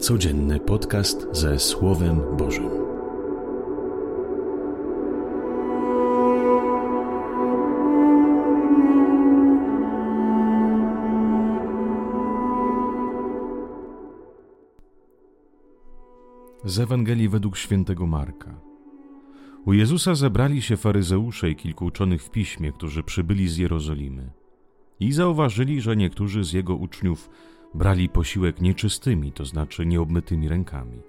Codzienny podcast ze Słowem Bożym. Z Ewangelii według świętego Marka. U Jezusa zebrali się faryzeusze i kilku uczonych w piśmie, którzy przybyli z Jerozolimy. I zauważyli, że niektórzy z jego uczniów brali posiłek nieczystymi, to znaczy nieobmytymi rękami.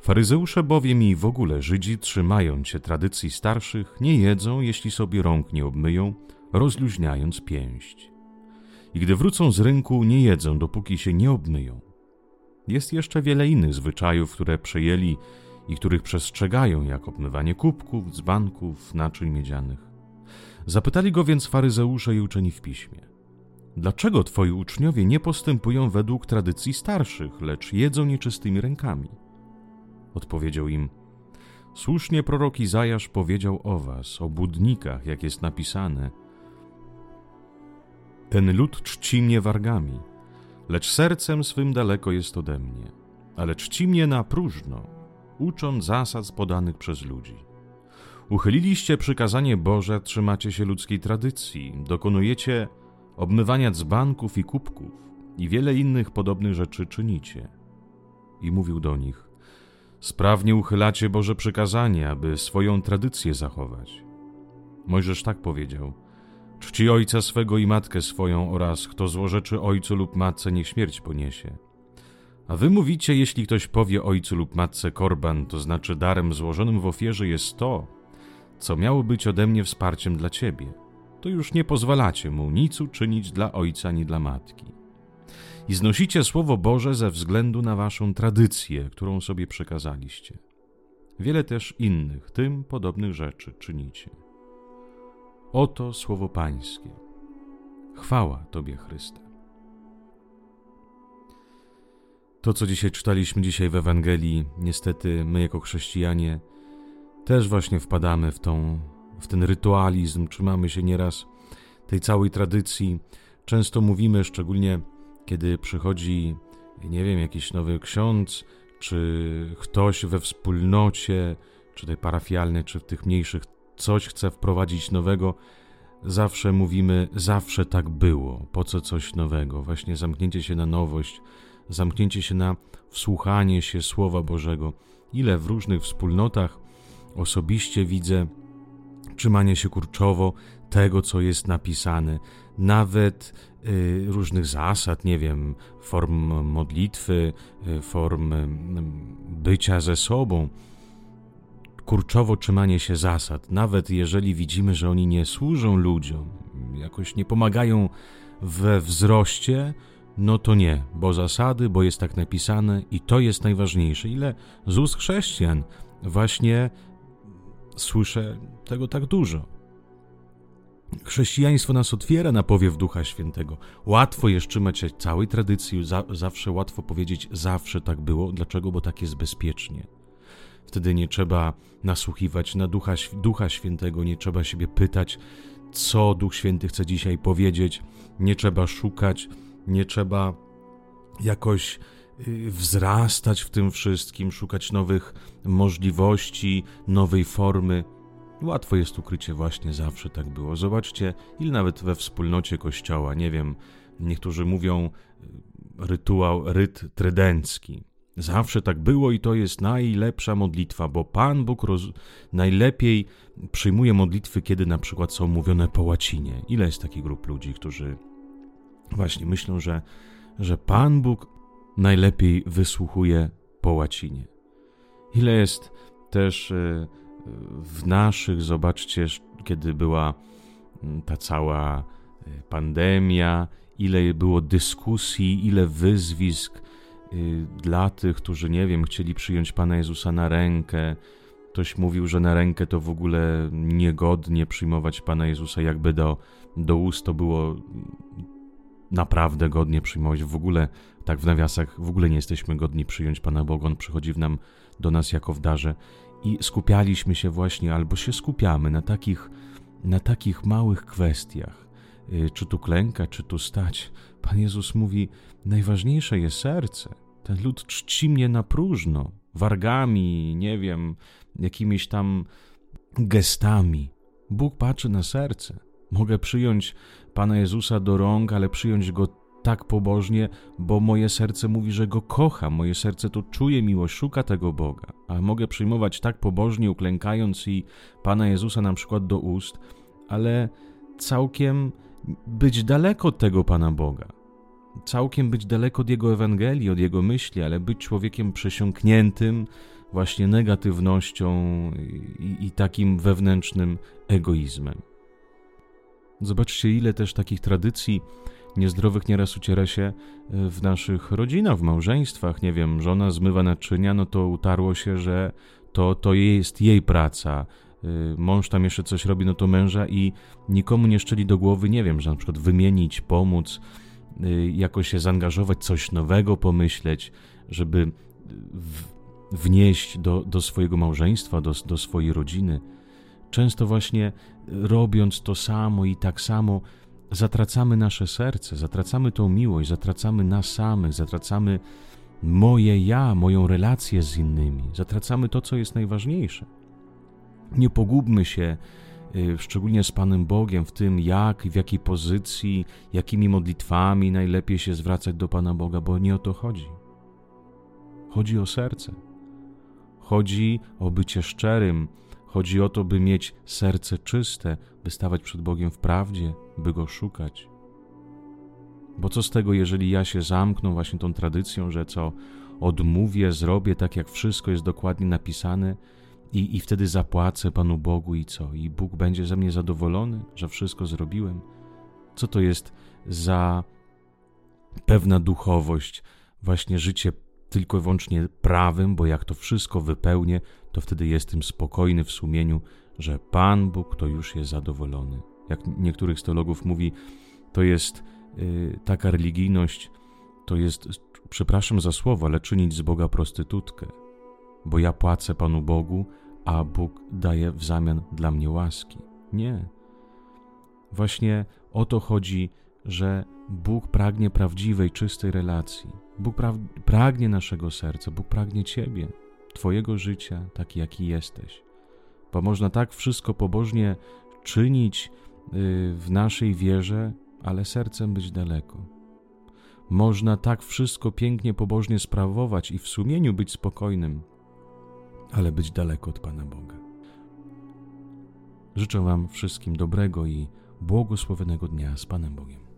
Faryzeusze bowiem i w ogóle Żydzi, trzymając się tradycji starszych, nie jedzą, jeśli sobie rąk nie obmyją, rozluźniając pięść. I gdy wrócą z rynku, nie jedzą, dopóki się nie obmyją. Jest jeszcze wiele innych zwyczajów, które przejęli i których przestrzegają, jak obmywanie kubków, dzbanków, naczyń miedzianych. Zapytali go więc faryzeusze i uczeni w piśmie. Dlaczego twoi uczniowie nie postępują według tradycji starszych, lecz jedzą nieczystymi rękami? Odpowiedział im: Słusznie prorok Izajasz powiedział o was, o budnikach, jak jest napisane. Ten lud czci mnie wargami, lecz sercem swym daleko jest ode mnie, ale czci mnie na próżno, ucząc zasad podanych przez ludzi. Uchyliliście przykazanie Boże, trzymacie się ludzkiej tradycji, dokonujecie obmywania dzbanków i kubków i wiele innych podobnych rzeczy czynicie. I mówił do nich: Sprawnie uchylacie Boże przykazanie, aby swoją tradycję zachować. Mojżesz tak powiedział: Czci ojca swego i matkę swoją oraz kto złorzeczy ojcu lub matce, niech śmierć poniesie. A wy mówicie, jeśli ktoś powie ojcu lub matce korban, to znaczy darem złożonym w ofierze jest to, co miało być ode mnie wsparciem dla ciebie to już nie pozwalacie mu nic uczynić dla ojca ani dla matki. I znosicie Słowo Boże ze względu na waszą tradycję, którą sobie przekazaliście. Wiele też innych, tym podobnych rzeczy czynicie. Oto Słowo Pańskie. Chwała Tobie, Chryste. To, co dzisiaj czytaliśmy dzisiaj w Ewangelii, niestety my jako chrześcijanie też właśnie wpadamy w tą w ten rytualizm, trzymamy się nieraz tej całej tradycji. Często mówimy, szczególnie kiedy przychodzi, nie wiem, jakiś nowy ksiądz, czy ktoś we wspólnocie, czy tej parafialnej, czy w tych mniejszych, coś chce wprowadzić nowego, zawsze mówimy, zawsze tak było, po co coś nowego? Właśnie zamknięcie się na nowość, zamknięcie się na wsłuchanie się Słowa Bożego. Ile w różnych wspólnotach osobiście widzę trzymanie się kurczowo tego, co jest napisane, nawet y, różnych zasad, nie wiem, form modlitwy, y, form y, bycia ze sobą. Kurczowo trzymanie się zasad, nawet jeżeli widzimy, że oni nie służą ludziom, jakoś nie pomagają we wzroście, no to nie, bo zasady, bo jest tak napisane i to jest najważniejsze. Ile z ust chrześcijan właśnie słyszę tego tak dużo. Chrześcijaństwo nas otwiera na powiew Ducha Świętego. Łatwo jest trzymać się całej tradycji, za, zawsze łatwo powiedzieć, zawsze tak było. Dlaczego? Bo tak jest bezpiecznie. Wtedy nie trzeba nasłuchiwać na Ducha, Ducha Świętego, nie trzeba siebie pytać, co Duch Święty chce dzisiaj powiedzieć, nie trzeba szukać, nie trzeba jakoś wzrastać w tym wszystkim, szukać nowych możliwości, nowej formy. Łatwo jest ukrycie właśnie zawsze tak było. Zobaczcie, ile nawet we wspólnocie kościoła, nie wiem, niektórzy mówią y, rytuał, ryt trydencki. Zawsze tak było i to jest najlepsza modlitwa, bo Pan Bóg roz... najlepiej przyjmuje modlitwy, kiedy na przykład są mówione po łacinie. Ile jest takich grup ludzi, którzy właśnie myślą, że, że Pan Bóg najlepiej wysłuchuje po łacinie. Ile jest też e, w naszych, zobaczcie, kiedy była mm, ta cała e, pandemia, ile było dyskusji, ile wyzwisk e, dla tych, którzy, nie wiem, chcieli przyjąć Pana Jezusa na rękę. Ktoś mówił, że na rękę to w ogóle niegodnie przyjmować Pana Jezusa, jakby do, do ust to było naprawdę godnie przyjmować. W ogóle, tak w nawiasach, w ogóle nie jesteśmy godni przyjąć Pana Boga. On przychodzi w nam, do nas jako w darze. I skupialiśmy się właśnie, albo się skupiamy na takich, na takich małych kwestiach. Y, czy tu klęka, czy tu stać. Pan Jezus mówi, najważniejsze jest serce. Ten lud czci mnie na próżno, wargami, nie wiem, jakimiś tam gestami. Bóg patrzy na serce. Mogę przyjąć Pana Jezusa do rąk, ale przyjąć Go tak pobożnie, bo moje serce mówi, że Go kocha, moje serce to czuje miłość, szuka tego Boga. A mogę przyjmować tak pobożnie, uklękając i Pana Jezusa na przykład do ust, ale całkiem być daleko od tego Pana Boga. Całkiem być daleko od Jego Ewangelii, od Jego myśli, ale być człowiekiem przesiąkniętym właśnie negatywnością i, i takim wewnętrznym egoizmem. Zobaczcie, ile też takich tradycji niezdrowych nieraz uciera się e, w naszych rodzinach, w małżeństwach. Nie wiem, żona zmywa naczynia, no to utarło się, że to, to jest jej praca. E, mąż tam jeszcze coś robi, no to męża i nikomu nie szczeli do głowy, nie wiem, że na przykład wymienić, pomóc, e, jakoś się zaangażować, coś nowego pomyśleć, żeby wnieść do, do swojego małżeństwa, do, do swojej rodziny. Często właśnie robiąc to samo i tak samo, zatracamy nasze serce, zatracamy tą miłość, zatracamy nas samych, zatracamy moje ja, moją relację z innymi, zatracamy to, co jest najważniejsze. Nie pogubmy się, y, szczególnie z Panem Bogiem, w tym, jak w jakiej pozycji, jakimi modlitwami najlepiej się zwracać do Pana Boga, bo nie o to chodzi. Chodzi o serce. Chodzi o bycie szczerym, Chodzi o to, by mieć serce czyste, by stawać przed Bogiem w prawdzie, by Go szukać. Bo co z tego, jeżeli ja się zamknę właśnie tą tradycją, że co odmówię, zrobię tak, jak wszystko jest dokładnie napisane i, i wtedy zapłacę Panu Bogu i co? I Bóg będzie ze mnie zadowolony, że wszystko zrobiłem? Co to jest za pewna duchowość, właśnie życie tylko i wyłącznie prawem, bo jak to wszystko wypełnię, to wtedy jestem spokojny w sumieniu, że Pan Bóg to już jest zadowolony. Jak niektórych z teologów mówi, to jest yy, taka religijność, to jest, przepraszam za słowo, ale czynić z Boga prostytutkę, bo ja płacę Panu Bogu, a Bóg daje w zamian dla mnie łaski. Nie. Właśnie o to chodzi, że Bóg pragnie prawdziwej, czystej relacji. Bóg pra pragnie naszego serca, Bóg pragnie Ciebie. Twojego życia, taki jaki jesteś. Bo można tak wszystko pobożnie czynić y, w naszej wierze, ale sercem być daleko. Można tak wszystko pięknie, pobożnie sprawować i w sumieniu być spokojnym, ale być daleko od Pana Boga. Życzę Wam wszystkim dobrego i błogosławionego dnia z Panem Bogiem.